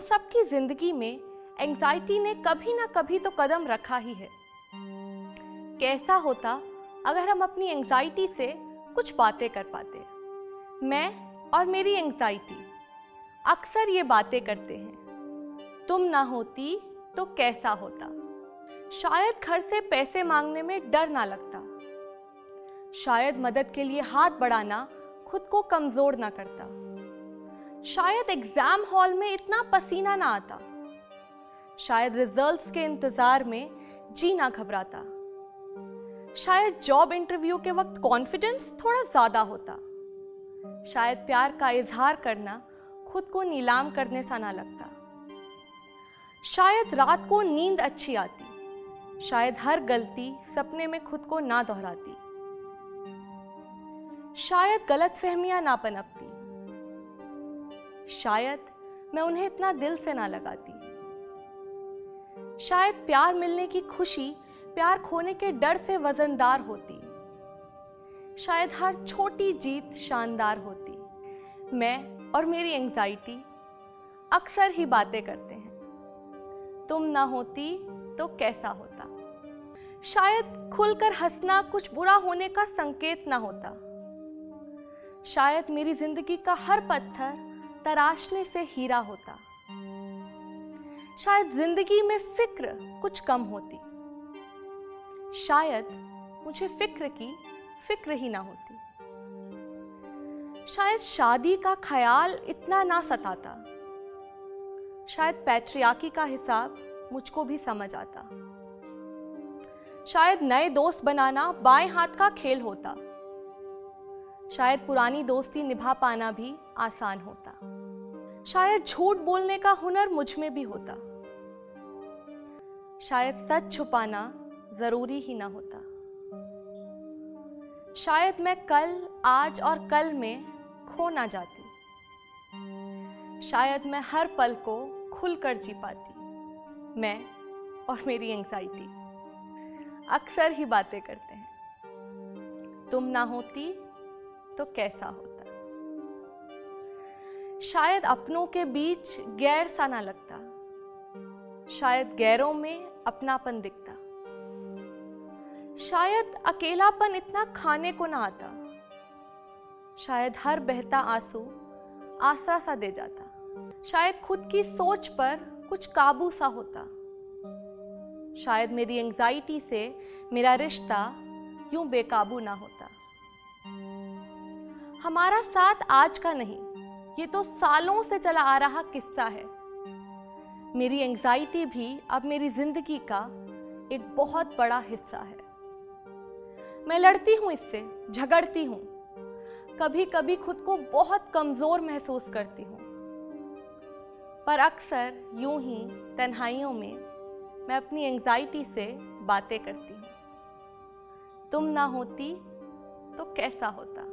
सबकी ज़िंदगी में एंजाइटी ने कभी ना कभी तो कदम रखा ही है। कैसा होता अगर हम अपनी एंजाइटी से कुछ बातें कर पाते मैं और मेरी एंजाइटी अक्सर ये बातें करते हैं। तुम ना होती तो कैसा होता? शायद घर से पैसे मांगने में डर ना लगता। शायद मदद के लिए हाथ बढ़ाना खुद को कमज़ोर ना करता। शायद एग्ज़ाम हॉल में इतना पसीना ना आता। शायद रिजल्ट्स के इंतज़ार में जीना घबराता। शायद जॉब इंटरव्यू के वक्त कॉन्फिडेंस थोड़ा ज़्यादा होता। शायद प्यार का इजहार करना खुद को नीलाम करने सा ना लगता। शायद रात को नींद अच्छी आती। शायद हर गलती सपने में खुद को ना दोहराती। शायद गलत फहमियाँ ना पनपती। शायद मैं उन्हें इतना दिल से ना लगाती। शायद प्यार मिलने की खुशी प्यार खोने के डर से वजनदार होती। शायद हर छोटी जीत शानदार होती। मैं और मेरी एंजाइटी अक्सर ही बातें करते हैं। तुम ना होती तो कैसा होता? शायद खुलकर हंसना कुछ बुरा होने का संकेत ना होता। शायद मेरी ज़िंदगी का हर पत्थर तराशने से हीरा होता। शायद ज़िंदगी में फ़िक्र कुछ कम होती। शायद मुझे फ़िक्र की फ़िक्र ही ना होती। शायद शादी का ख्याल इतना ना सताता। शायद पैट्रियाकी का हिसाब मुझको भी समझ आता। शायद नए दोस्त बनाना बाएँ हाथ का खेल होता। शायद पुरानी दोस्ती निभा पाना भी आसान होता। शायद झूठ बोलने का हुनर मुझमें भी होता। शायद सच छुपाना ज़रूरी ही ना होता। शायद मैं कल, आज और कल में खो ना जाती। शायद मैं हर पल को खुलकर जी पाती, मैं और मेरी एंग्जाइटी अक्सर ही बातें करते हैं। तुम ना होती तो कैसा होता? शायद अपनों के बीच गैर सा ना लगता। शायद गैरों में अपनापन दिखता। शायद अकेलापन इतना खाने को ना आता। शायद हर बहता आँसू आसरा सा दे जाता। शायद खुद की सोच पर कुछ काबू सा होता। शायद मेरी एंजाइटी से मेरा रिश्ता यूँ बेकाबू ना होता। हमारा साथ आज का नहीं, ये तो सालों से चला आ रहा किस्सा है। मेरी एंजाइटी भी अब मेरी ज़िंदगी का एक बहुत बड़ा हिस्सा है। मैं लड़ती हूँ इससे, झगड़ती हूँ। कभी कभी खुद को बहुत कमज़ोर महसूस करती हूँ। पर अक्सर यूँ ही तन्हाइयों में मैं अपनी एंजाइटी से बातें करती हूँ। तुम ना होती तो कैसा होता?